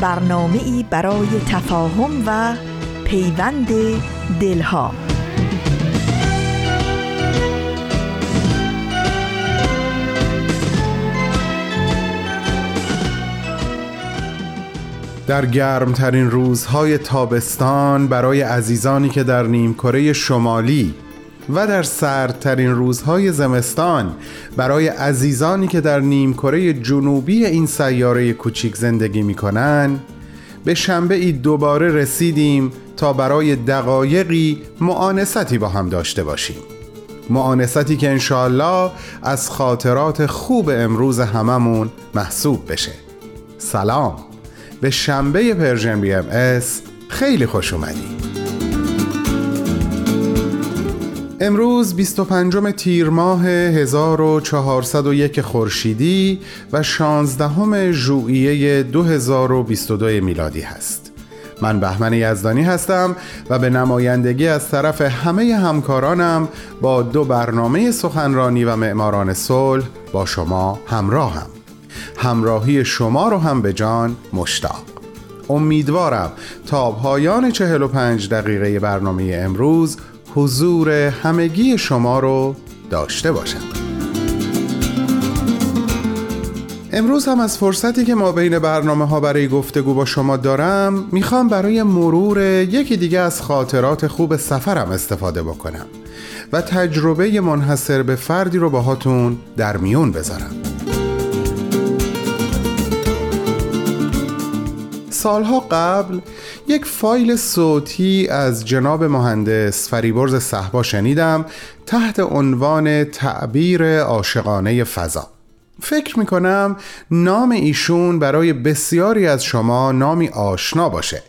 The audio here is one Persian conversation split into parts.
برنامه ای برای تفاهم و پیوند دلها. در گرمترین روزهای تابستان برای عزیزانی که در نیمکره شمالی و در سردترین روزهای زمستان. برای عزیزانی که در نیمکره جنوبی این سیاره کوچیک زندگی می‌کنن به شنبه ای دوباره رسیدیم تا برای دقایقی مؤانستی با هم داشته باشیم. مؤانستی که انشاالله از خاطرات خوب امروز هممون محسوب بشه. سلام. به شنبه Persian BMS خیلی خوش اومدید امروز 25 تیر ماه 1401 خورشیدی و 16 ژوئیه 2022 میلادی هست. من بهمن یزدانی هستم و به نمایندگی از طرف همه همکارانم با دو برنامه سخنرانی و معماران صلح با شما همراهم. همراهی شما رو هم به جان مشتاق. امیدوارم تا پایان 45 دقیقه برنامه امروز حضور همگی شما رو داشته باشم. امروز هم از فرصتی که ما بین برنامه ها برای گفتگو با شما دارم می‌خوام برای مرور یکی دیگه از خاطرات خوب سفرم استفاده بکنم و تجربه منحصر به فردی رو باهاتون در میون بذارم. سالها قبل یک فایل صوتی از جناب مهندس فریبرز صحبا شنیدم تحت عنوان تعبیر عاشقانه فضا. فکر می‌کنم نام ایشون برای بسیاری از شما نامی آشنا باشه.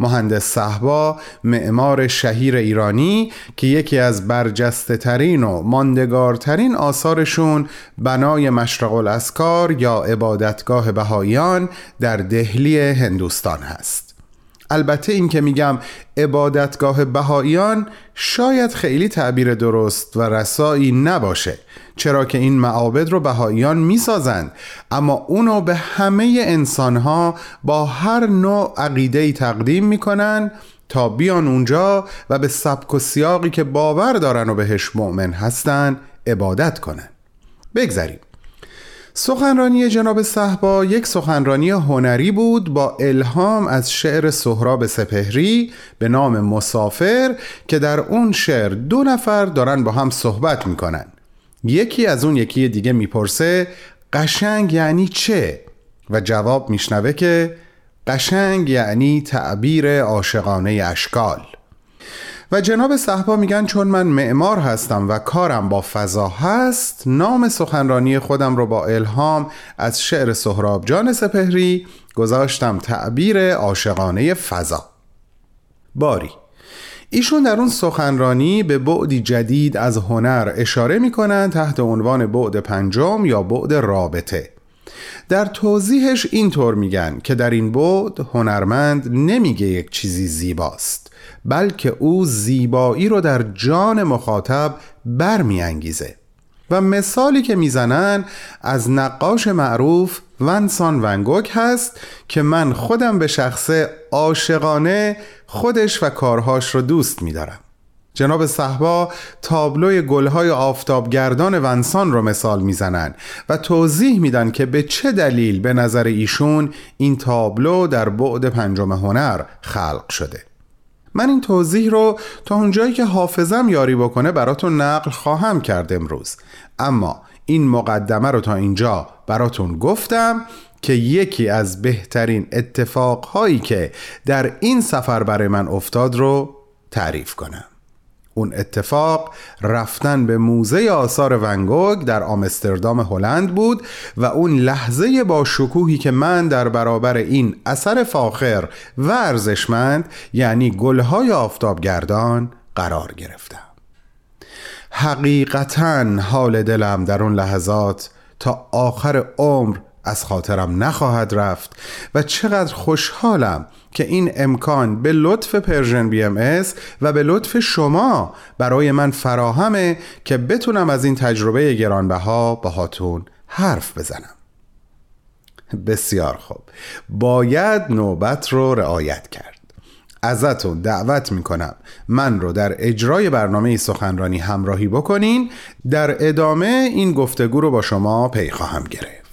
مهندس صحبا معمار شهیر ایرانی که یکی از برجسته ترین و ماندگارترین آثارشون بنای مشرق الاسکار یا عبادتگاه بهاییان در دهلی هندوستان هست. البته این که میگم عبادتگاه بهاییان شاید خیلی تعبیر درست و رسایی نباشه چرا که این معابد رو بهاییان می‌سازند. اما اونو به همه انسانها با هر نوع عقیده تقدیم می‌کنن تا بیان اونجا و به سبک و سیاقی که باور دارن و بهش مؤمن هستن عبادت کنن. بگذریم. سخنرانی جناب صحبا یک سخنرانی هنری بود با الهام از شعر سهراب سپهری به نام مسافر که در اون شعر دو نفر دارن با هم صحبت می‌کنن یکی از اون یکی دیگه می‌پرسه قشنگ یعنی چه؟ و جواب میشنوه که قشنگ یعنی تعبیر عاشقانه اشکال و جناب صحبا میگن چون من معمار هستم و کارم با فضا هست نام سخنرانی خودم رو با الهام از شعر سهراب جان سپهری گذاشتم تعبیر عاشقانه فضا. باری. ایشون در اون سخنرانی به بعدی جدید از هنر اشاره می‌کنن تحت عنوان بعد پنجم یا بعد رابطه. در توضیحش اینطور میگن که در این بعد هنرمند نمیگه یک چیزی زیباست. بلکه او زیبایی رو در جان مخاطب برمیانگیزه. و مثالی که می‌زنن از نقاش معروف ونسان ونگوک هست که من خودم به شخصه عاشقانه خودش و کارهاش رو دوست میدارم. جناب صحبا تابلوی گلهای آفتابگردان ونسان رو مثال می‌زنن و توضیح میدن که به چه دلیل به نظر ایشون این تابلو در بعد پنجم هنر خلق شده. من این توضیح رو تا اونجایی که حافظم یاری بکنه براتون نقل خواهم کرد امروز. اما این مقدمه رو تا اینجا براتون گفتم که یکی از بهترین اتفاقهایی که در این سفر برای من افتاد رو تعریف کنم. اون اتفاق رفتن به موزه آثار ونگوگ در آمستردام هلند بود و اون لحظه با شکوهی که من در برابر این اثر فاخر و ارزشمند یعنی گلهای آفتابگردان قرار گرفتم. حقیقتا حال دلم در اون لحظات تا آخر عمر از خاطرم نخواهد رفت و چقدر خوشحالم که این امکان به لطف Persian BM و به لطف شما برای من فراهمه که بتونم از این تجربه گرانبها باهاتون حرف بزنم. بسیار خوب. باید نوبت رو رعایت کرد. ازتون دعوت می‌کنم من رو در اجرای برنامه سخنرانی همراهی بکنین. در ادامه این گفتگو رو با شما پی خواهم گرفت.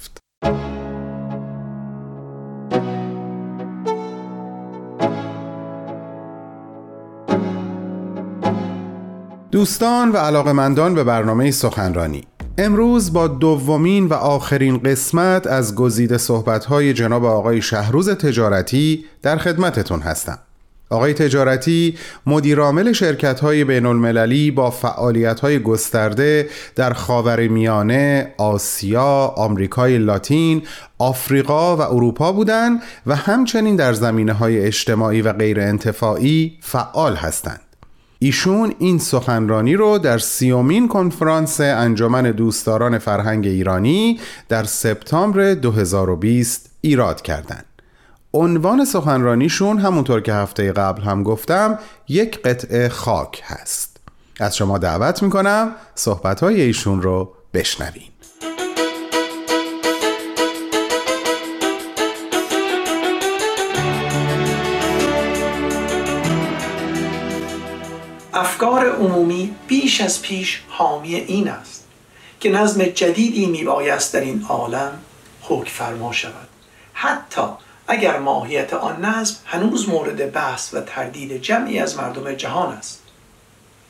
دوستان و علاقمندان به برنامه سخنرانی امروز با دومین و آخرین قسمت از گزیده صحبت‌های جناب آقای شهروز تجارتی در خدمتتون هستم آقای تجارتی مدیرعامل شرکت های بین المللی با فعالیت های گسترده در خاور میانه، آسیا، آمریکای لاتین، آفریقا و اروپا بودند و همچنین در زمینه های اجتماعی و غیر انتفاعی فعال هستند. ایشون این سخنرانی رو در سیومین کنفرانس انجمن دوستداران فرهنگ ایرانی در سپتامبر 2020 ایراد کردند. عنوان سخنرانیشون همونطور که هفته قبل هم گفتم یک قطعه خاک هست از شما دعوت می‌کنم صحبتهای ایشون رو بشنوین بیش از پیش حامی این است که نظم جدیدی میبایست در این عالم حکم فرما شود. حتی اگر ماهیت آن نظم هنوز مورد بحث و تردید جمعی از مردم جهان است.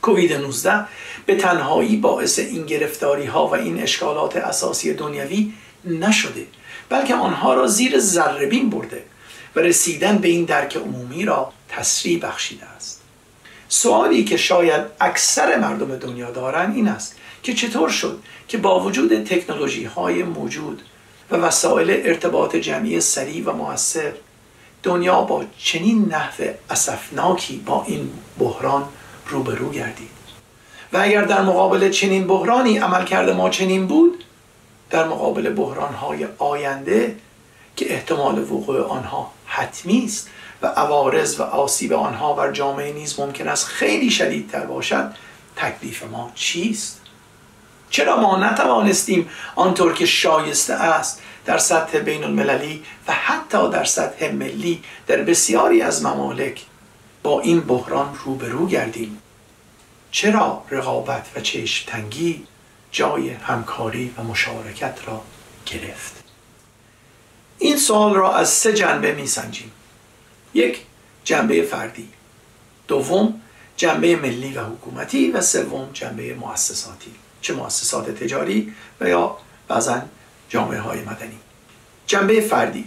کووید 19 به تنهایی باعث این گرفتاری ها و این اشکالات اساسی دنیوی نشده بلکه آنها را زیر ذربین برده و رسیدن به این درک عمومی را تسریع بخشیده است. سوالی که شاید اکثر مردم دنیا دارند این است که چطور شد که با وجود تکنولوژی های موجود و وسایل ارتباط جمعی سریع و موثر دنیا با چنین نحو اسفناکی با این بحران روبرو گردید؟ و اگر در مقابل چنین بحرانی عمل کرده ما چنین بود در مقابل بحرانهای آینده که احتمال وقوع آنها حتمی است و عوارض و آسیب آنها بر جامعه نیز ممکن است خیلی شدیدتر باشد تکلیف ما چیست؟ چرا ما نتوانستیم آنطور که شایسته است در سطح بین المللی و حتی در سطح ملی در بسیاری از ممالک با این بحران روبرو گردیم؟ چرا رقابت و چشم تنگی جای همکاری و مشارکت را گرفت؟ این سوال را از سه جنبه می سنجیم یک جنبه فردی. دوم جنبه ملی و حکومتی و سوم جنبه مؤسساتی. چه مؤسسات تجاری و یا بعضا جامعه های مدنی. جنبه فردی.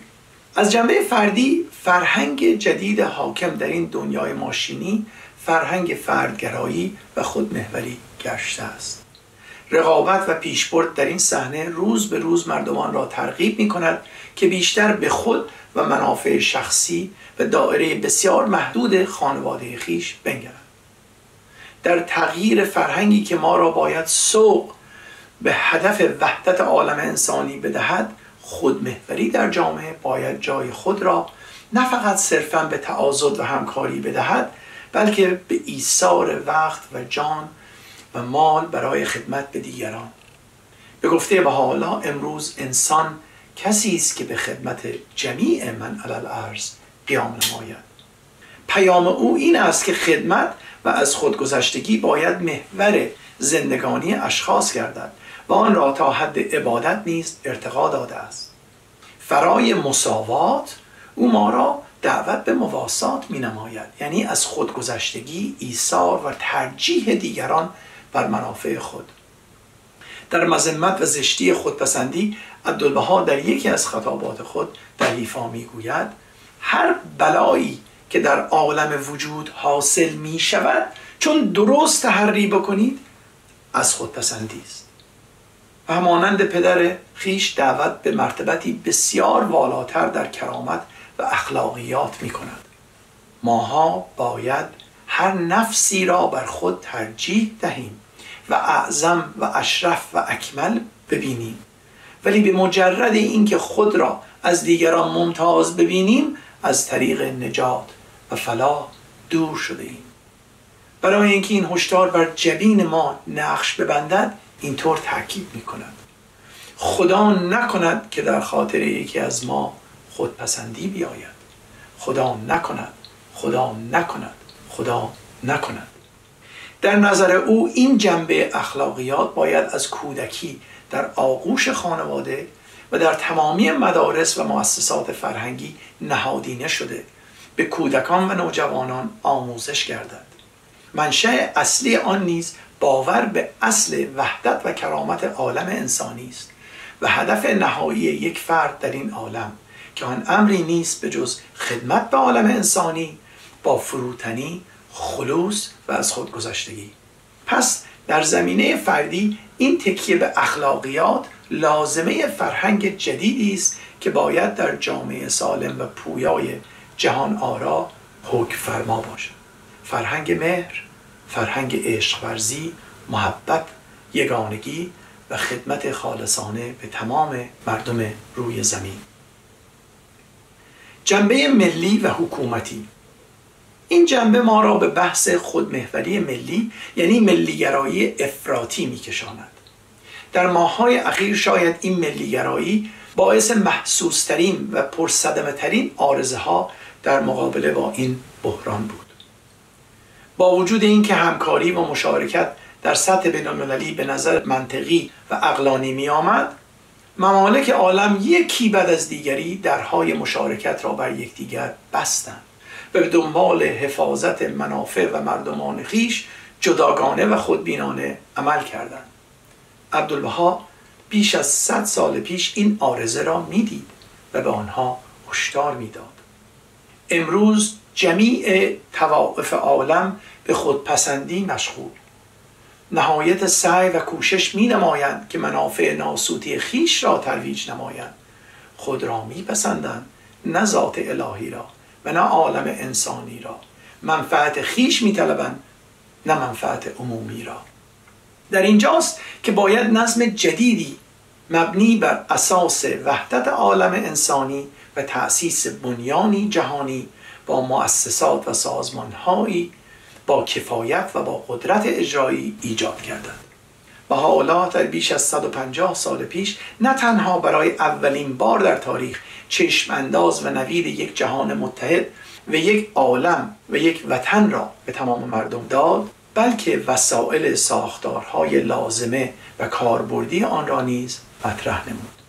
از جنبه فردی فرهنگ جدید حاکم در این دنیای ماشینی فرهنگ فردگرایی و خودمهوری گشته است. رقابت و پیشبرد در این صحنه روز به روز مردمان را ترغیب می کند که بیشتر به خود و منافع شخصی و دائره بسیار محدود خانواده خیش بنگرند. در تغییر فرهنگی که ما را باید سوق به هدف وحدت عالم انسانی بدهد خودمهوری در جامعه باید جای خود را نه فقط صرفا به تعاضد و همکاری بدهد بلکه به ایثار وقت و جان و مال برای خدمت به دیگران. به گفته حالا امروز انسان کسی است که به خدمت جمیع من علل ارز قیام نماید. پیام او این است که خدمت و از خودگذشتگی باید محور زندگانی اشخاص گردد و آن را تا حد عبادت نیز ارتقا داده است. فرای مساوات او ما را دعوت به مواسات می نماید. یعنی از خودگذشتگی ایثار و ترجیح دیگران بر منافع خود. در مذمت و زشتی خودپسندی عبدالبها در یکی از خطابات خود در لیفا می‌گوید هر بلایی که در عالم وجود حاصل می شود چون درست تحری بکنید از خودپسندی است. و همانند پدر خیش دعوت به مرتبتی بسیار والاتر در کرامت و اخلاقیات می کند ماها باید هر نفسی را بر خود ترجیح دهیم و اعظم و اشرف و اکمل ببینیم. ولی به مجرد اینکه خود را از دیگران ممتاز ببینیم از طریق نجات و فلاح دور شده ایم. برای اینکه این هشدار بر جبین ما نقش ببندد اینطور تاکید می کند خدا نکند که در خاطر یکی از ما خودپسندی بیاید. خدا نکند. خدا نکند. خدا نکند. در نظر او این جنبه اخلاقیات باید از کودکی در آغوش خانواده و در تمامی مدارس و مؤسسات فرهنگی نهادینه شده به کودکان و نوجوانان آموزش گردد. منشأ اصلی آن نیز باور به اصل وحدت و کرامت عالم انسانی است و هدف نهایی یک فرد در این عالم که آن امری نیست به جز خدمت به عالم انسانی با فروتنی خلوص و از خودگذشتگی پس در زمینه فردی این تکیه به اخلاقیات لازمه فرهنگ جدیدی است که باید در جامعه سالم و پویای جهان آرا حکم فرما باشد. فرهنگ مهر فرهنگ عشق ورزی محبت یگانگی و خدمت خالصانه به تمام مردم روی زمین. جنبه ملی و حکومتی. این جنبه ما را به بحث خودمهوری ملی یعنی ملیگرایی افراطی میکشاند. در ماههای اخیر شاید این ملیگرایی باعث محسوسترین و پرصدمه ترین آرزه ها در مقابله با این بحران بود. با وجود اینکه همکاری و مشارکت در سطح بینالمللی به نظر منطقی و اقلانی می آمد ممالک عالم یکی بعد از دیگری درهای مشارکت را بر یکدیگر بستند. و به دنبال حفاظت منافع و مردمان خیش جداگانه و خودبینانه عمل کردند. عبدالبها بیش از صد سال پیش این آرزه را می‌دید و به آنها هشدار می‌داد. امروز جمیع توائف عالم به خودپسندی مشغول. نهایت سعی و کوشش می نمایند که منافع ناسوتی خیش را ترویج نمایند. خود را می پسندند نه ذات الهی را. و نه عالم انسانی را. منفعت خیش می طلبند نه منفعت عمومی را. در اینجاست که باید نظم جدیدی مبنی بر اساس وحدت عالم انسانی و تأسیس بنیانی جهانی با مؤسسات و سازمانهایی با کفایت و با قدرت اجرایی ایجاد کردند. بهاءالله در بیش از 150 سال پیش نه تنها برای اولین بار در تاریخ چشم انداز و نوید یک جهان متحد و یک عالم و یک وطن را به تمام مردم داد بلکه وسایل ساختارهای لازمه و کاربردی آن را نیز مطرح نمود.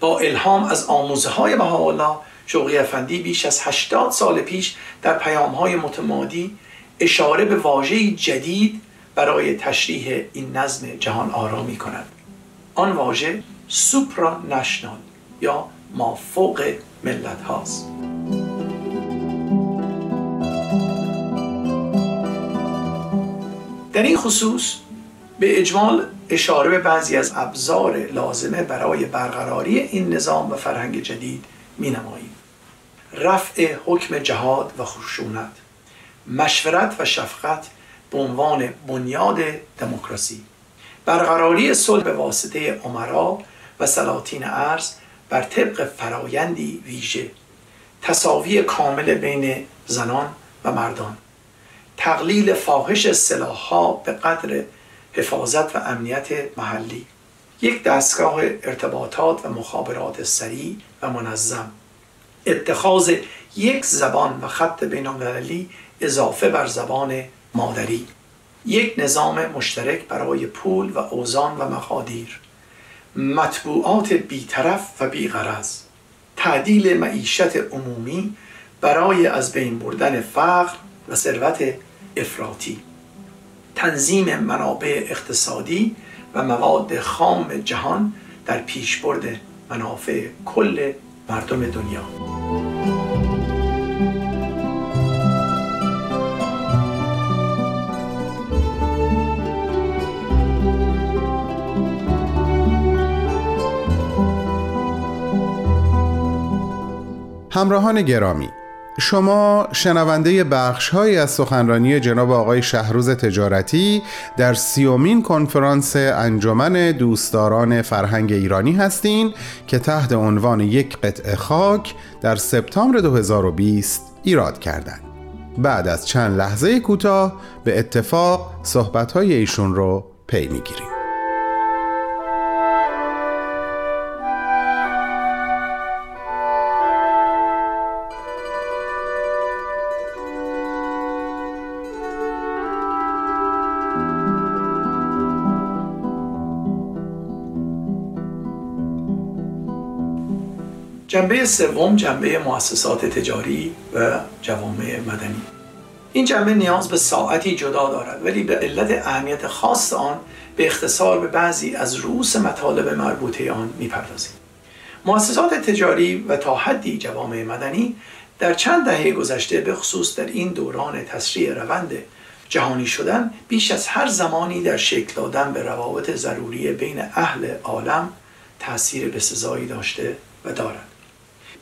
با الهام از آموزه های بهاءالله شوقی افندی بیش از 80 سال پیش در پیام های متمادی اشاره به واژه جدید برای تشریح این نظم جهان آرامی کند آن واژه سوپرا نشنال یا ما فوق ملت هاست در این خصوص به اجمال اشاره به بعضی از ابزار لازمه برای برقراری این نظام و فرهنگ جدید می نماییم. رفع حکم جهاد و خشونت مشورت و شفقت به عنوان بنیاد دموکراسی. برقراری صلح به واسطه عمرا و سلاطین ارز بر طبق فرایندی ویژه. تصاوی کامل بین زنان و مردان. تقلیل فاحش سلاحها به قدر حفاظت و امنیت محلی. یک دستگاه ارتباطات و مخابرات سریع و منظم. اتخاذ یک زبان و خط بینالمللی اضافه بر زبان مادری. یک نظام مشترک برای پول و اوزان و مقادیر مطبوعات بیطرف و بیغرض. تعدیل معیشت عمومی برای از بین بردن فقر و ثروت افراطی. تنظیم منابع اقتصادی و مواد خام جهان در پیشبرد منافع کل مردم دنیا. همراهان گرامی شما شنونده بخشی از سخنرانی جناب آقای شهروز تجارتی در سیومین کنفرانس انجمن دوستداران فرهنگ ایرانی هستین که تحت عنوان یک قطعه خاک در سپتامبر 2020 ایراد کردند. بعد از چند لحظه کوتاه به اتفاق صحبت‌های ایشون رو پی می‌گیریم. جنبه سوم جنبه مؤسسات تجاری و جوامع مدنی. این جنبه نیاز به ساعتی جدا دارد ولی به علت اهمیت خاص آن به اختصار به بعضی از رؤوس مطالب مربوطه آن می‌پردازیم. مؤسسات تجاری و تا حدی جوامع مدنی در چند دهه گذشته به خصوص در این دوران تسریع روند جهانی شدن بیش از هر زمانی در شکل دادن به روابط ضروری بین اهل عالم تاثیر بسزایی داشته و دارد.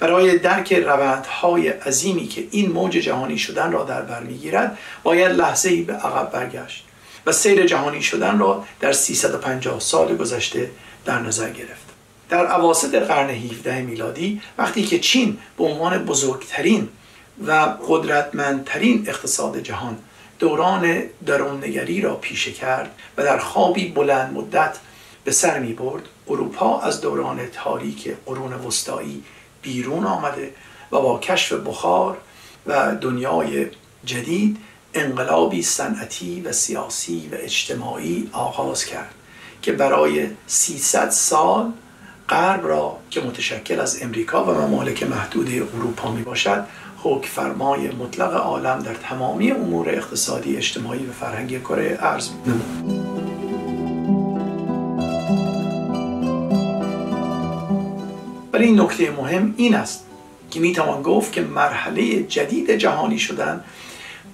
برای درک روندهای عظیمی که این موج جهانی شدن را در بر می‌گیرد باید لحظه ای به عقب برگشت و سیر جهانی شدن را در 350 سال گذشته در نظر گرفت. در عواسط قرن 17 میلادی وقتی که چین به عنوان بزرگترین و قدرتمندترین اقتصاد جهان دوران دروننگری را پیشه کرد و در خوابی بلند مدت به سر می برد اروپا از دوران تاریک قرون وسطایی بیرون آمده و با کشف بخار و دنیای جدید انقلابی صنعتی و سیاسی و اجتماعی آغاز کرد که برای 300 سال غرب را که متشکل از امریکا و ممالک محدود اروپا می باشد حکم فرمای مطلق عالم در تمامی امور اقتصادی اجتماعی و فرهنگی کره ارز نمود ولی نکته مهم این است که می‌توان گفت که مرحله جدید جهانی شدن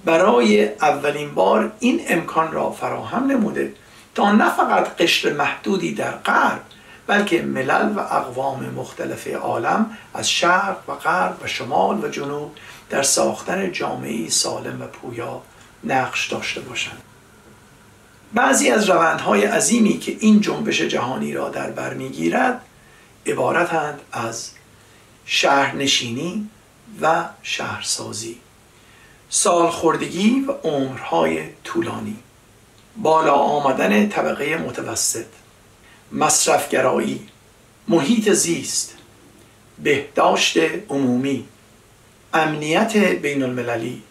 برای اولین بار این امکان را فراهم نموده تا نه فقط قشر محدودی در غرب بلکه ملل و اقوام مختلف عالم از شرق و غرب و شمال و جنوب در ساختن جامعه سالم و پویا نقش داشته باشند. بعضی از روندهای عظیمی که این جنبش جهانی را در بر می‌گیرد عبارتند از شهرنشینی و شهرسازی سالخوردگی و عمرهای طولانی بالا آمدن طبقه متوسط مصرفگرایی محیط زیست بهداشت عمومی امنیت بین المللی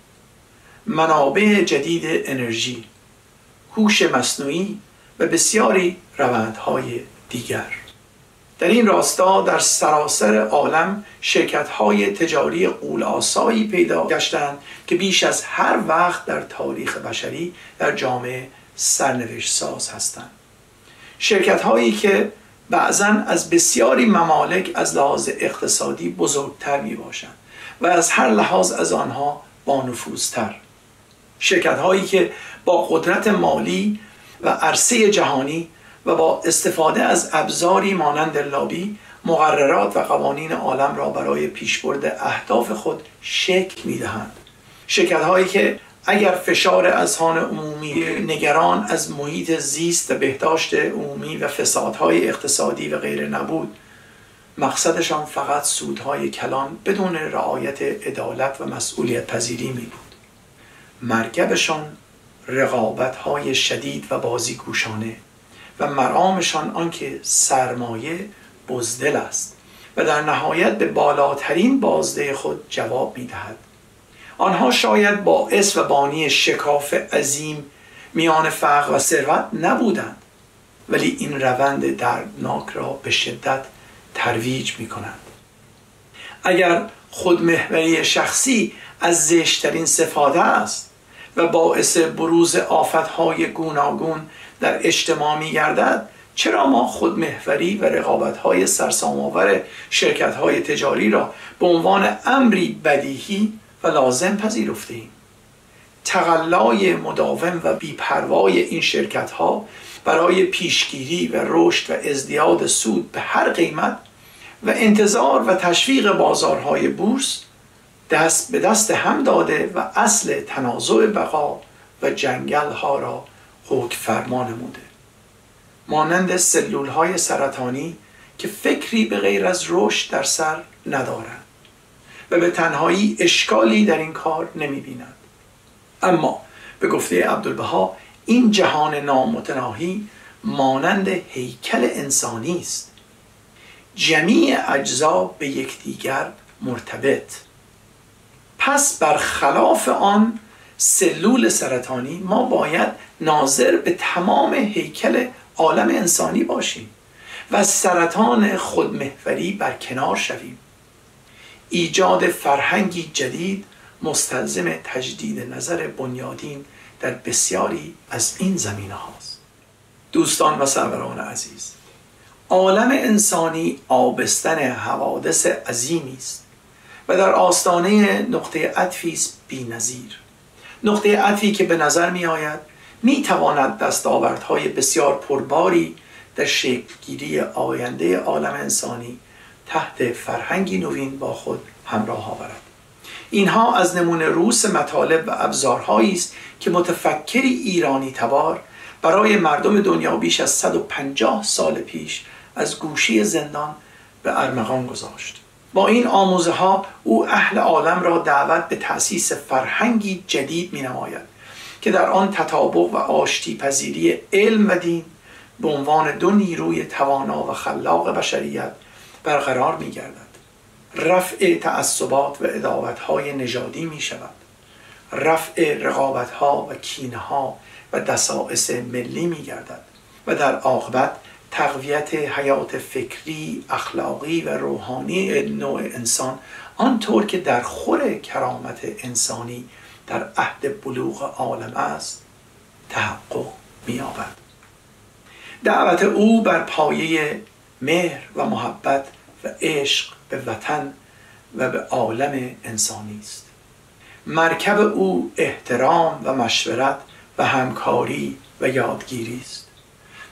منابع جدید انرژی هوش مصنوعی و بسیاری روندهای دیگر. در این راستا در سراسر عالم شرکت های تجاری قول آسایی پیدا گشتند که بیش از هر وقت در تاریخ بشری در جامعه سرنوشت ساز هستند. شرکت هایی که بعضا از بسیاری ممالک از لحاظ اقتصادی بزرگتر می باشند و از هر لحاظ از آنها با نفوذتر شرکت هایی که با قدرت مالی و عرصه جهانی و با استفاده از ابزاری مانند لابی مقررات و قوانین عالم را برای پیشبرد اهداف خود شکل می‌دهند. شرکت هایی که اگر فشار اذهان عمومی نگران از محیط زیست و بهداشت عمومی و فسادهای اقتصادی و غیر نبود مقصدشان فقط سودهای کلان بدون رعایت عدالت و مسئولیت پذیری می بود مرکبشان رقابت شدید و بازیگوشانه. و مرامشان آنکه سرمایه بزدل است و در نهایت به بالاترین بازده خود جواب می دهد. آنها شاید باعث و بانی شکاف عظیم میان فقر و ثروت نبودند ولی این روند دردناک را به شدت ترویج می کنند. اگر خودمهوری شخصی از زشترین صفاده است و باعث بروز آفتهای گوناگون در اجتماع می گردد چرا ما خودمهوری و رقابت های سرسامآور شرکت های تجاری را به عنوان امری بدیهی و لازم پذیرفته ایم تقلای مداوم و بیپروای این شرکت ها برای پیشگیری و رشد و ازدیاد سود به هر قیمت و انتظار و تشویق بازارهای بورس دست به دست هم داده و اصل تنازع بقا و جنگل ها را حکم فرما نموده. مانند سلول های سرطانی که فکری به غیر از رشد در سر ندارند و به تنهایی اشکالی در این کار نمی بیند. اما به گفته عبدالبها این جهان نامتناهی مانند هیکل انسانی است. جمیع اجزا به یکدیگر مرتبط. پس برخلاف آن سلول سرطانی ما باید ناظر به تمام هیکل عالم انسانی باشیم و سرطان خودمهوری بر کنار شویم. ایجاد فرهنگی جدید مستلزم تجدید نظر بنیادین در بسیاری از این زمینه هاست. دوستان و سروران عزیز عالم انسانی آبستن حوادث عظیمی است. و در آستانه نقطه عطفی است بی‌نظیر نقطه عطفی که به نظر می آید می تواند دستاوردهای بسیار پرباری در شکلگیری آینده عالم انسانی تحت فرهنگی نوین با خود همراه آورد. اینها از نمونه روس مطالب و ابزارهایی است که متفکری ایرانی تبار برای مردم دنیا بیش از 150 سال پیش از گوشی زندان به ارمغان گذاشت. با این آموزه ها او اهل عالم را دعوت به تأسیس فرهنگی جدید می نماید که در آن تطابق و آشتی پذیری علم و دین به عنوان دو نیروی توانا و خلاق بشریت برقرار می گردد رفع تعصبات و اداوت های نژادی می شود رفع رقابت ها و کینه ها و دسائس ملی می گردد و در عاقبت تقویت حیات فکری، اخلاقی و روحانی نوع انسان آنطور که در خور کرامت انسانی در عهد بلوغ عالم است تحقق می‌یابد. دعوت او بر پایه مهر و محبت و عشق به وطن و به عالم انسانی است. مرکب او احترام و مشورت و همکاری و یادگیری است.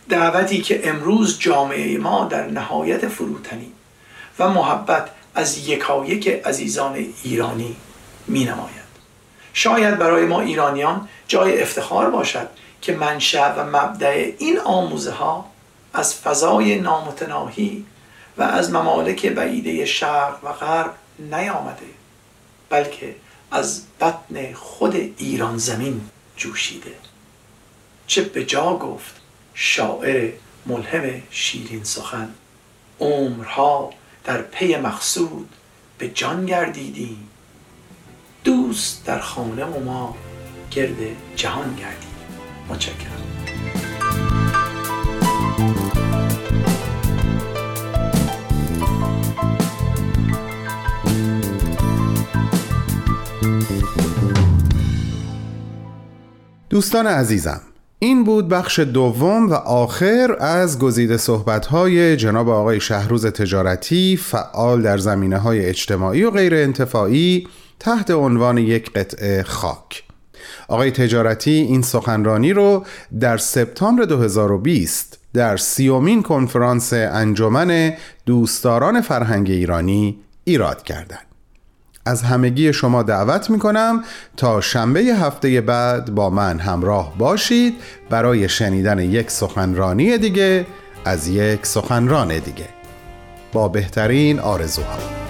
دعوتی که امروز جامعه ما در نهایت فروتنی و محبت از یکایک عزیزان ایرانی می نماید. شاید برای ما ایرانیان جای افتخار باشد که منشأ و مبدع این آموزه ها از فضای نامتناهی و از ممالک بعیده شرق و غرب نیامده بلکه از بطن خود ایران زمین جوشیده چه به جا گفت شاعر ملهم شیرین سخن. عمرها در پی مقصود به جان گردیدیم. دوست در خانه و ما گرد جهان گردید متشکرم. دوستان عزیزم این بود بخش دوم و آخر از گزیده صحبت‌های جناب آقای شهروز تجارتی فعال در زمینه های اجتماعی و غیر انتفاعی تحت عنوان یک قطعه خاک آقای تجارتی این سخنرانی رو در سپتامبر 2020 در سیومین کنفرانس انجمن دوستداران فرهنگ ایرانی ایراد کردند. از همگی شما دعوت می کنم تا شنبه هفته بعد با من همراه باشید برای شنیدن یک سخنرانی دیگه از یک سخنران دیگه. با بهترین آرزوها.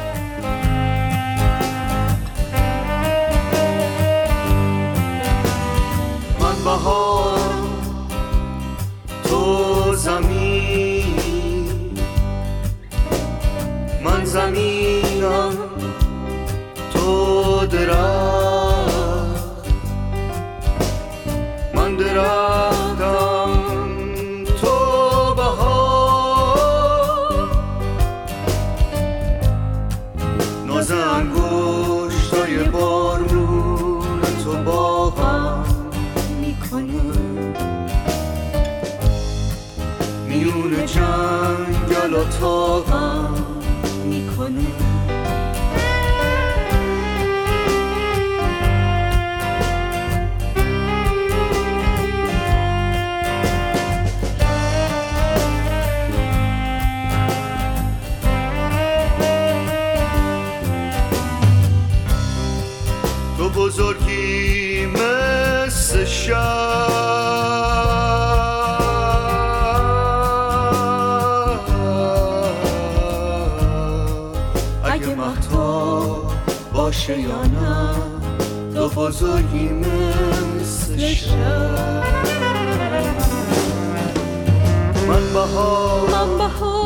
باشه یا نه تو بزرگی مثل من بهار من بهارم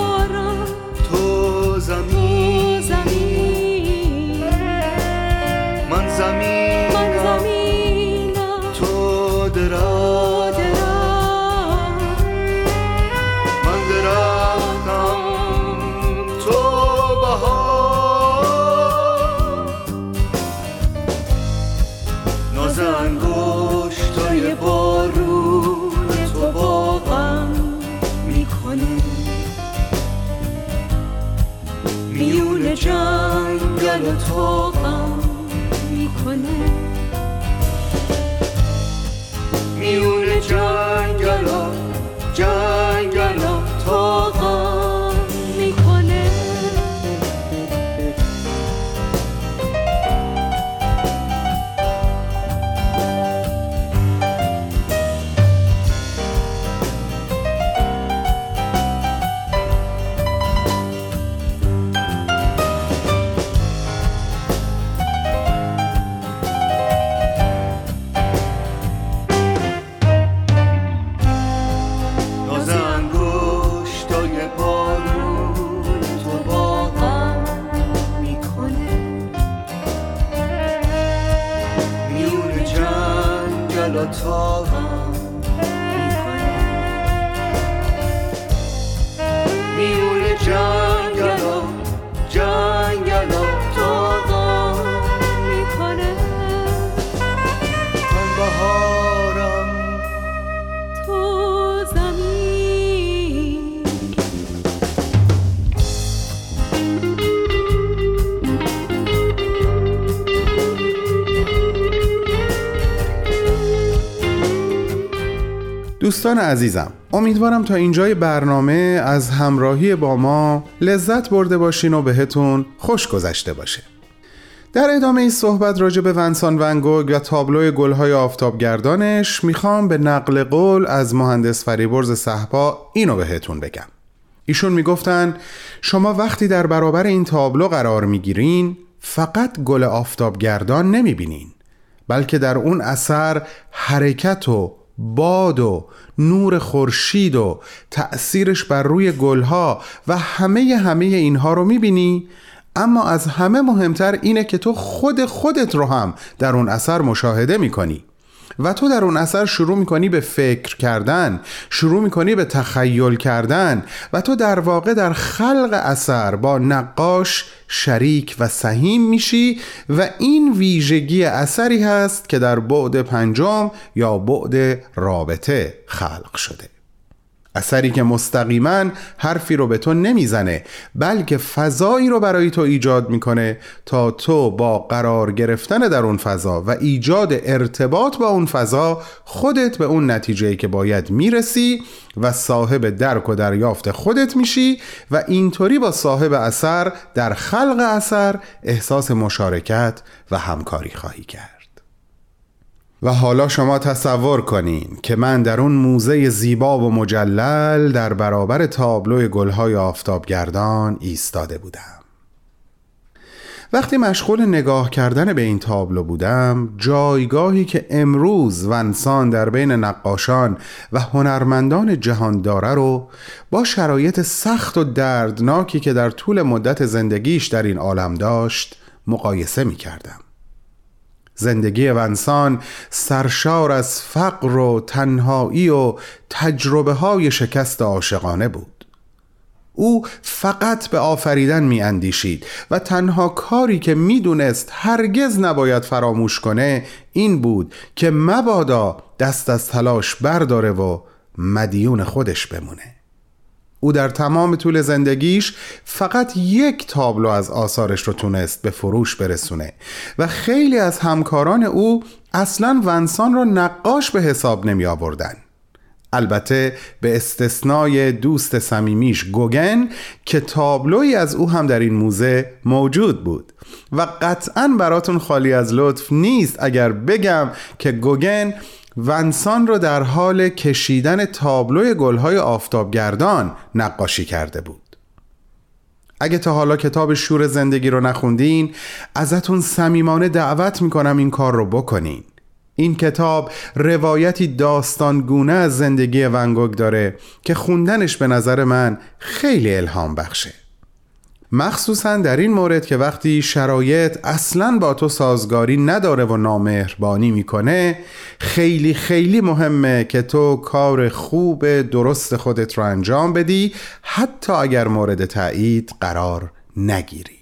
دوستان عزیزم امیدوارم تا اینجای برنامه از همراهی با ما لذت برده باشین و بهتون خوش گذشته باشه. در ادامه این صحبت راجع به ونسان ونگوگ و تابلوی گلهای آفتابگردانش می‌خوام به نقل قول از مهندس فریبرز صحبا اینو بهتون بگم. ایشون می‌گفتن شما وقتی در برابر این تابلو قرار می‌گیرین فقط گل آفتابگردان نمی‌بینین بلکه در اون اثر حرکت و باد و نور خورشید و تأثیرش بر روی گلها و همه همه اینها رو می‌بینی؟ اما از همه مهمتر اینه که تو خود خودت رو هم در اون اثر مشاهده می‌کنی. و تو در اون اثر شروع می‌کنی به فکر کردن شروع می‌کنی به تخیل کردن و تو در واقع در خلق اثر با نقاش شریک و سهیم میشی و این ویژگی اثری هست که در بعد پنجم یا بعد رابطه خلق شده. اثری که مستقیما حرفی رو به تو نمی‌زنه بلکه فضایی رو برای تو ایجاد می‌کنه تا تو با قرار گرفتن در اون فضا و ایجاد ارتباط با اون فضا خودت به اون نتیجه که باید می‌رسی و صاحب درک و دریافت خودت میشی و اینطوری با صاحب اثر در خلق اثر احساس مشارکت و همکاری خواهی کرد. و حالا شما تصور کنین که من در اون موزه زیبا و مجلل در برابر تابلوی گلهای آفتابگردان ایستاده بودم. وقتی مشغول نگاه کردن به این تابلو بودم جایگاهی که امروز ونسان در بین نقاشان و هنرمندان جهان داره رو با شرایط سخت و دردناکی که در طول مدت زندگیش در این عالم داشت مقایسه می کردم زندگی ونسان سرشار از فقر و تنهایی و تجربه های شکست عاشقانه بود. او فقط به آفریدن می اندیشید و تنها کاری که می دونست هرگز نباید فراموش کنه این بود که مبادا دست از تلاش برداره و مدیون خودش بمونه. او در تمام طول زندگیش فقط یک تابلو از آثارش رو تونست به فروش برسونه و خیلی از همکاران او اصلا ونسان رو نقاش به حساب نمی آوردن. البته به استثنای دوست صمیمیش گوگن که تابلوی از او هم در این موزه موجود بود و قطعا براتون خالی از لطف نیست اگر بگم که گوگن ونسان را در حال کشیدن تابلوی گلهای آفتابگردان نقاشی کرده بود. اگه تا حالا کتاب شور زندگی رو نخوندین ازتون صمیمانه دعوت می‌کنم این کار رو بکنین. این کتاب روایتی داستانگونه از زندگی ونگوگ داره که خوندنش به نظر من خیلی الهام بخشه. مخصوصا در این مورد که وقتی شرایط اصلا با تو سازگاری نداره و نامهربانی می‌کنه خیلی خیلی مهمه که تو کار خوب درست خودت رو انجام بدی حتی اگر مورد تایید قرار نگیری.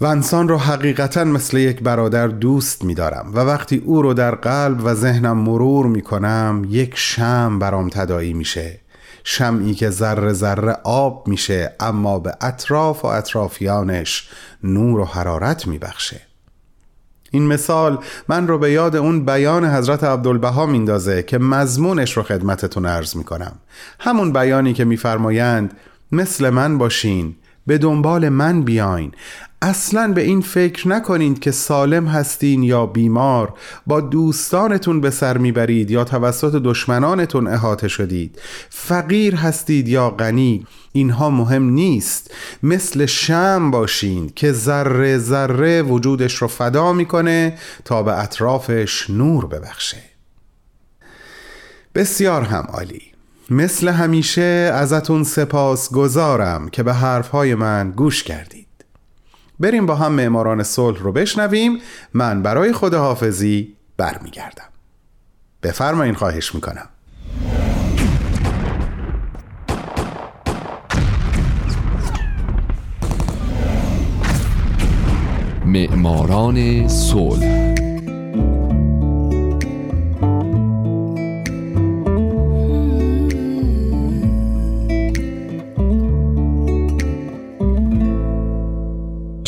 ونسان رو حقیقتا مثل یک برادر دوست میدارم و وقتی او رو در قلب و ذهنم مرور می‌کنم یک شم برام تدایی میشه. شمعی که ذره ذره آب میشه اما به اطراف و اطرافیانش نور و حرارت میبخشه. این مثال من رو به یاد اون بیان حضرت عبدالبها میندازه که مضمونش رو خدمتتون عرض می‌کنم. همون بیانی که میفرمایند مثل من باشین. به دنبال من بیاین. اصلا به این فکر نکنید که سالم هستین یا بیمار. با دوستانتون به سر می‌برید یا توسط دشمنانتون احاطه شدید. فقیر هستید یا غنی اینها مهم نیست. مثل شم باشین که ذره ذره وجودش رو فدا می‌کنه تا به اطرافش نور ببخشه. بسیار هم عالی. مثل همیشه ازتون سپاس گذارم که به حرفهای من گوش کردید. بریم با هم معماران صلح رو بشنویم. من برای خداحافظی برمیگردم. بفرمایین خواهش می‌کنم. معماران صلح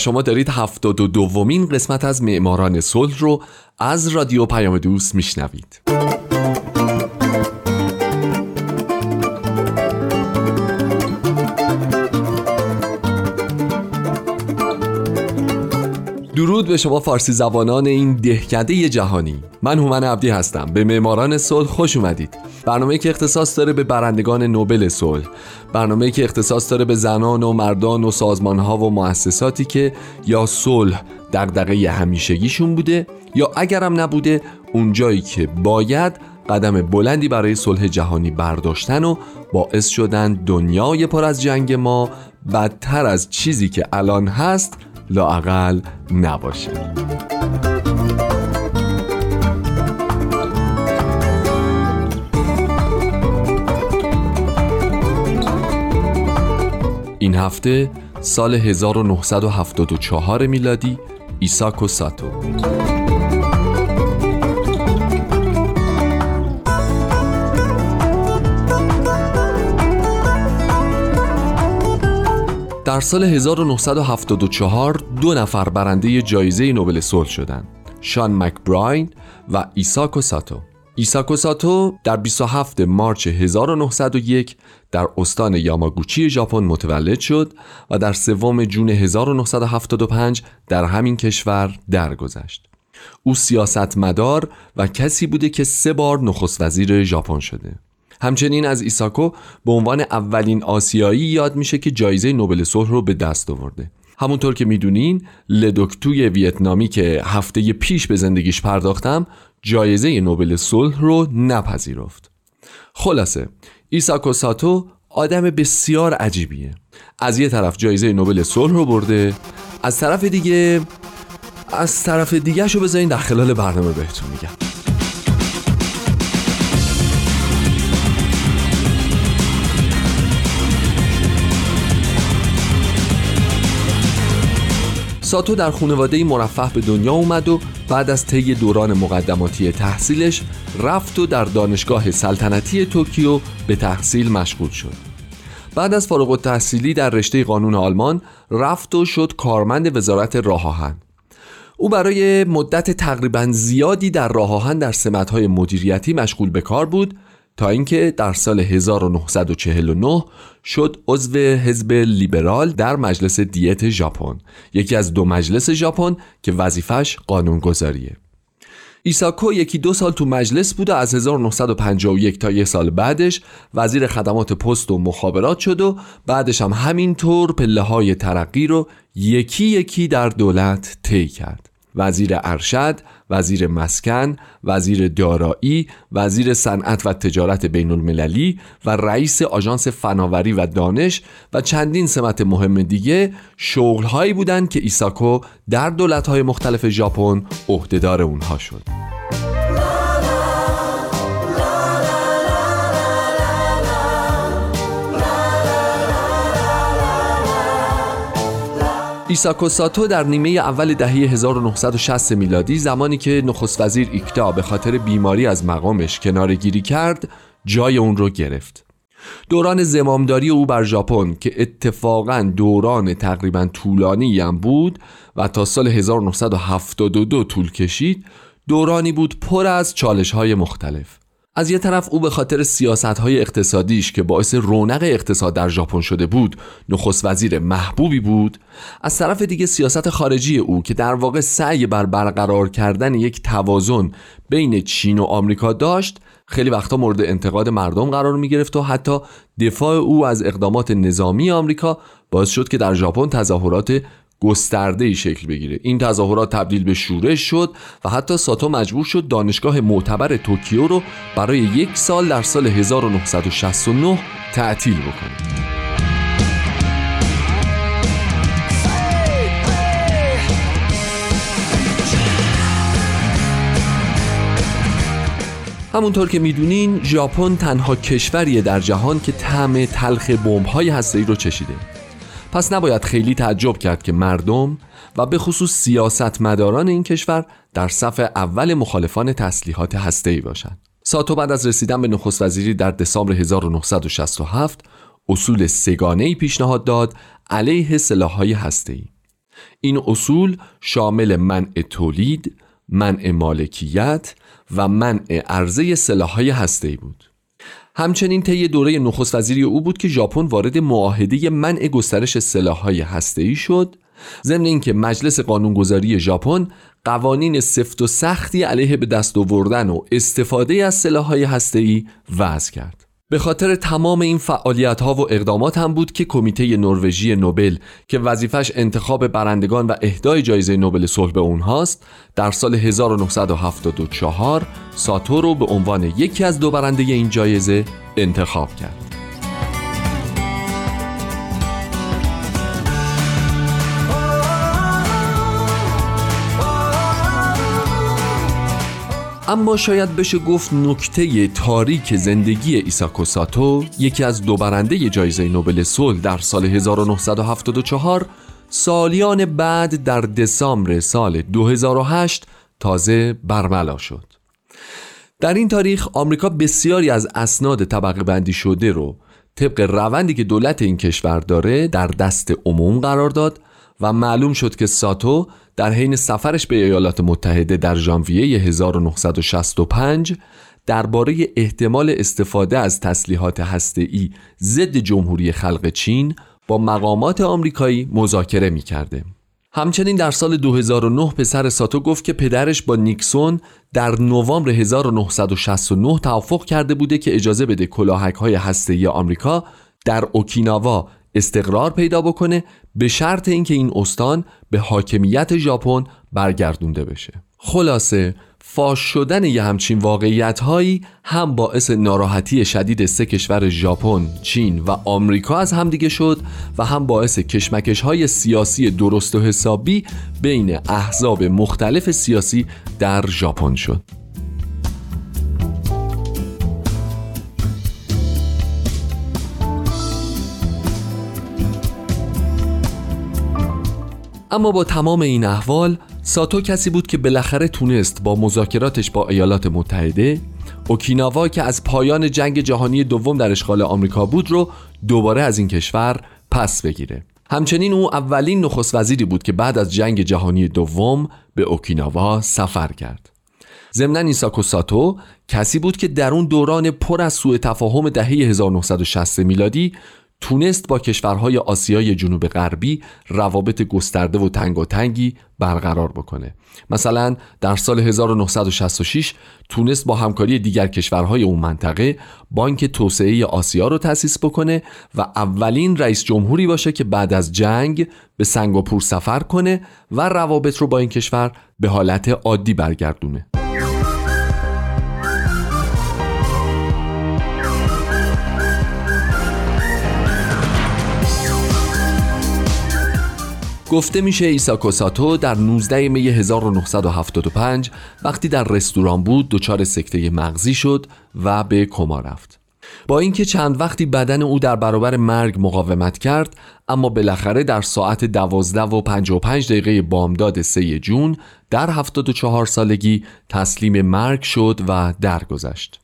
شما دارید هفتاد و دومین قسمت از معماران صلح رو از رادیو پیام دوست میشنوید. درود به شما فارسی زبانان این دهکده جهانی. من هومن عبدی هستم. به معماران صلح خوش اومدید. برنامه که اختصاص داره به برندگان نوبل صلح. برنامه که اختصاص داره به زنان و مردان و سازمانها و مؤسساتی که یا صلح دغدغه همیشگیشون بوده یا اگرم نبوده اونجایی که باید قدم بلندی برای صلح جهانی برداشتن و باعث شدن دنیای پر از جنگ ما بدتر از چیزی که الان هست لاقل نباشه. این هفته سال 1974 میلادی ایساکو ساتو. در سال 1974 دو نفر برنده جایزه نوبل صلح شدند شان مکبراین و ایساکو ساتو. ایساکو ساتو در 27 مارچ 1901 در استان یاماگوچی ژاپن متولد شد و در سوم جون 1975 در همین کشور درگذشت. او سیاستمدار و کسی بوده که سه بار نخست وزیر ژاپن شده. همچنین از ایساکو به عنوان اولین آسیایی یاد میشه که جایزه نوبل صلح رو به دست آورده. همونطور که می‌دونین لدوکتوی ویتنامی که هفته پیش به زندگیش پرداختم جایزه نوبل صلح رو نپذیرفت. خلاصه ایساکو ساتو آدم بسیار عجیبیه از یه طرف جایزه نوبل صلح رو برده از طرف دیگه از طرف دیگه شو بذارین در خلال برنامه بهتون میگم ساتو در خانواده مرفه به دنیا اومد و بعد از طی دوران مقدماتی تحصیلش رفت و در دانشگاه سلطنتی توکیو به تحصیل مشغول شد. بعد از فارغ التحصیلی در رشته قانون آلمان رفت و شد کارمند وزارت راه آهن او برای مدت تقریبا زیادی در راه آهن در سمت‌های مدیریتی مشغول به کار بود تا اینکه در سال 1949 شد عضو حزب لیبرال در مجلس دیت ژاپن. یکی از دو مجلس ژاپن که وظیفش قانونگذاریه. ایساکو یکی دو سال تو مجلس بود و از 1951 تا یه سال بعدش وزیر خدمات پست و مخابرات شد و بعدش هم همینطور پله های ترقی رو یکی یکی در دولت طی کرد. وزیر ارشد، وزیر مسکن، وزیر دارایی، وزیر صنعت و تجارت بین المللی و رئیس آژانس فناوری و دانش و چندین سمت مهم دیگه شغلهایی بودند که ایساکو در دولت‌های مختلف ژاپن عهدهدار اونها شد. ایساکو ساتو در نیمه اول دهه 1960 میلادی زمانی که نخست وزیر ایکتا به خاطر بیماری از مقامش کنارگیری کرد جای اون رو گرفت. دوران زمامداری او بر ژاپن که اتفاقا دوران تقریبا طولانی هم بود و تا سال 1972 طول کشید دورانی بود پر از چالش های مختلف. از یه طرف او به خاطر سیاست های اقتصادیش که باعث رونق اقتصاد در ژاپن شده بود نخست وزیر محبوبی بود از طرف دیگه سیاست خارجی او که در واقع سعی بر برقرار کردن یک توازن بین چین و آمریکا داشت خیلی وقتا مورد انتقاد مردم قرار می گرفت و حتی دفاع او از اقدامات نظامی آمریکا باعث شد که در ژاپن تظاهرات گسترده ای شکل بگیره. این تظاهرات تبدیل به شورش شد و حتی ساتو مجبور شد دانشگاه معتبر توکیو رو برای یک سال در سال 1969 تعطیل بکنه. همونطور که می‌دونین ژاپن تنها کشوریه در جهان که طعم تلخ بمب‌های هسته‌ای رو چشیده. پس نباید خیلی تعجب کرد که مردم و به خصوص سیاستمداران این کشور در صف اول مخالفان تسلیحات هسته‌ای باشند. ساتو بعد از رسیدن به نخست وزیری در دسامبر 1967 اصول سگانه ای پیشنهاد داد علیه سلاح‌های هسته‌ای. این اصول شامل منع تولید، منع مالکیت و منع عرضه سلاح‌های هسته‌ای بود. همچنین طی دوره نخست وزیری او بود که ژاپن وارد معاهده منع گسترش سلاح‌های هسته‌ای شد. ضمن اینکه مجلس قانونگذاری ژاپن قوانین سفت و سختی علیه به دست آوردن و استفاده از سلاح‌های هسته‌ای وضع کرد. به خاطر تمام این فعالیت ها و اقدامات هم بود که کمیته نروژی نوبل که وظیفش انتخاب برندگان و اهدای جایزه نوبل صلح به اونهاست در سال 1974 ساتو رو به عنوان یکی از دو برنده این جایزه انتخاب کرد. اما شاید بشه گفت نکته تاریک زندگی ایساکو ساتو یکی از دو برنده جایزه نوبل صلح در سال 1974 سالیان بعد در دسامبر سال 2008 تازه برملا شد. در این تاریخ آمریکا بسیاری از اسناد طبقه بندی شده رو طبق روندی که دولت این کشور داره در دست عموم قرار داد و معلوم شد که ساتو در حین سفرش به ایالات متحده در ژانویه 1965 درباره احتمال استفاده از تسلیحات هسته‌ای ضد جمهوری خلق چین با مقامات آمریکایی مذاکره می‌کرده. همچنین در سال 2009 پسر ساتو گفت که پدرش با نیکسون در نوامبر 1969 توافق کرده بوده که اجازه بده کلاهک های هسته‌ای آمریکا در اوکیناوا استقرار پیدا بکنه به شرط اینکه این استان به حاکمیت ژاپن برگردونده بشه خلاصه فاش شدن یه همچین واقعیت هایی هم باعث ناراحتی شدید سه کشور ژاپن، چین و آمریکا از همدیگه شد و هم باعث کشمکش های سیاسی درست و حسابی بین احزاب مختلف سیاسی در ژاپن شد. اما با تمام این احوال ساتو کسی بود که بالاخره تونست با مذاکراتش با ایالات متحده اوکیناوا که از پایان جنگ جهانی دوم در اشغال آمریکا بود رو دوباره از این کشور پس بگیره. همچنین او اولین نخست وزیری بود که بعد از جنگ جهانی دوم به اوکیناوا سفر کرد. ضمن ایساکو ساتو کسی بود که در اون دوران پر از سوء تفاهم دهه 1960 میلادی تونست با کشورهای آسیای جنوب غربی روابط گسترده و تنگاتنگی برقرار بکنه. مثلا در سال 1966 تونست با همکاری دیگر کشورهای اون منطقه بانک توسعه آسیا رو تأسیس بکنه و اولین رئیس جمهوری باشه که بعد از جنگ به سنگاپور سفر کنه و روابط رو با این کشور به حالت عادی برگردونه. گفته میشه ایساکو ساتو در 19 می 1975 وقتی در رستوران بود دچار سکته مغزی شد و به کما رفت. با اینکه چند وقتی بدن او در برابر مرگ مقاومت کرد اما بالاخره در ساعت 12 و 55 دقیقه بامداد 3 جون در 74 سالگی تسلیم مرگ شد و درگذشت.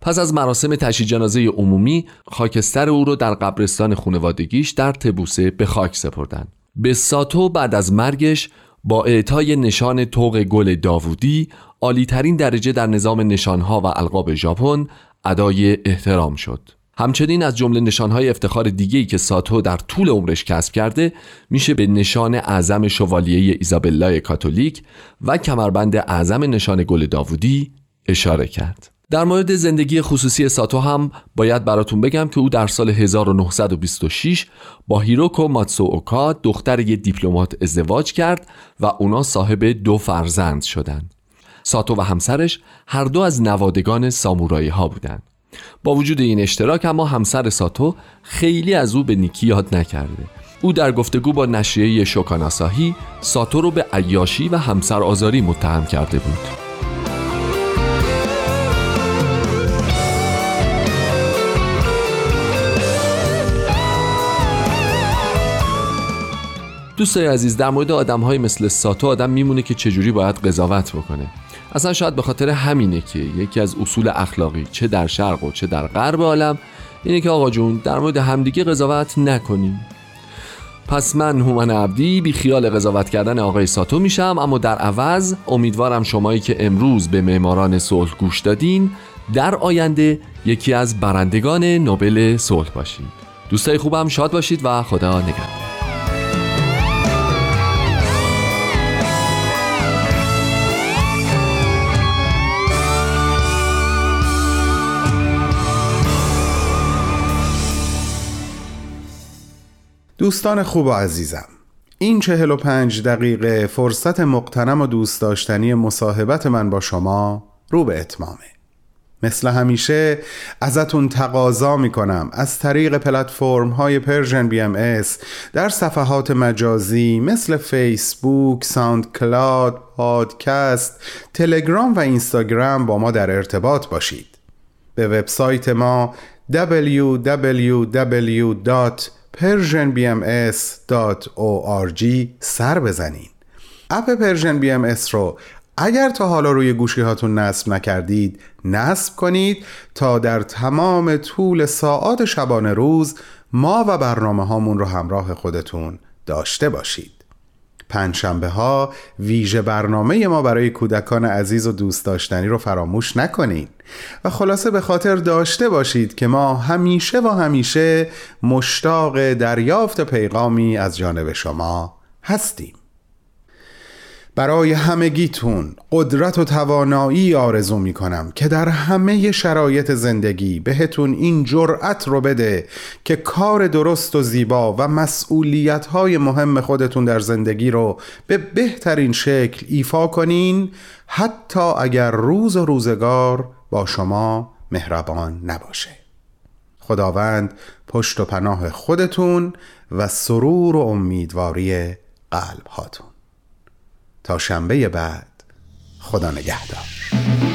پس از مراسم تشییع جنازه عمومی خاکستر او را در قبرستان خانوادگیش در تبوسه به خاک سپردند. به ساتو بعد از مرگش با اعطای نشان توق گل داوودی عالیترین درجه در نظام نشانها و القاب ژاپن ادای احترام شد. همچنین از جمله نشانهای افتخار دیگه‌ای که ساتو در طول عمرش کسب کرده میشه به نشان اعظم شوالیه ایزابلای کاتولیک و کمربند اعظم نشان گل داوودی اشاره کرد. در مورد زندگی خصوصی ساتو هم باید براتون بگم که او در سال 1926 با هیروکو ماتسو اوکا دختر یک دیپلمات ازدواج کرد و اونا صاحب دو فرزند شدند. ساتو و همسرش هر دو از نوادگان سامورایی ها بودند. با وجود این اشتراک اما همسر ساتو خیلی از او به نیکی یاد نکرده. او در گفتگو با نشریه شوکاناساهی ساتو رو به عیاشی و همسر آزاری متهم کرده بود. دوستای عزیز در مورد آدم های مثل ساتو آدم میمونه که چجوری باید قضاوت بکنه. اصلا شاید به خاطر همینه که یکی از اصول اخلاقی چه در شرق و چه در غرب عالم اینه که آقا جون در مورد همدیگه قضاوت نکنیم. پس من هومن عبدی بی خیال قضاوت کردن آقای ساتو میشم اما در عوض امیدوارم شمایی که امروز به معماران صلح گوش دادین در آینده یکی از برندگان نوبل صلح باشید دوستای خوبم شاد باشید و خدا نگهدار. دوستان خوب و عزیزم این چهل و پنج دقیقه فرصت مقتنم و دوست داشتنی مصاحبت من با شما رو به اتمامه مثل همیشه ازتون تقاضا می‌کنم از طریق پلتفرم های Persian BMS در صفحات مجازی مثل فیسبوک، SoundCloud، پادکست، تلگرام و اینستاگرام با ما در ارتباط باشید به وبسایت ما www. persianbms.org سر بزنین. اپ Persian BMS رو اگر تا حالا روی گوشی هاتون نصب نکردید نصب کنید تا در تمام طول ساعات شبانه روز ما و برنامه هامون رو همراه خودتون داشته باشید. پنجشنبه ها ویژه برنامه ما برای کودکان عزیز و دوست داشتنی رو فراموش نکنید و خلاصه به خاطر داشته باشید که ما همیشه و همیشه مشتاق دریافت پیغامی از جانب شما هستیم. برای همگیتون قدرت و توانایی آرزو می کنم که در همه شرایط زندگی بهتون این جرأت رو بده که کار درست و زیبا و مسئولیت های مهم خودتون در زندگی رو به بهترین شکل ایفا کنین حتی اگر روز و روزگار با شما مهربان نباشه. خداوند پشت و پناه خودتون و سرور و امیدواری قلب هاتون تا شنبه بعد. خدا نگهدار.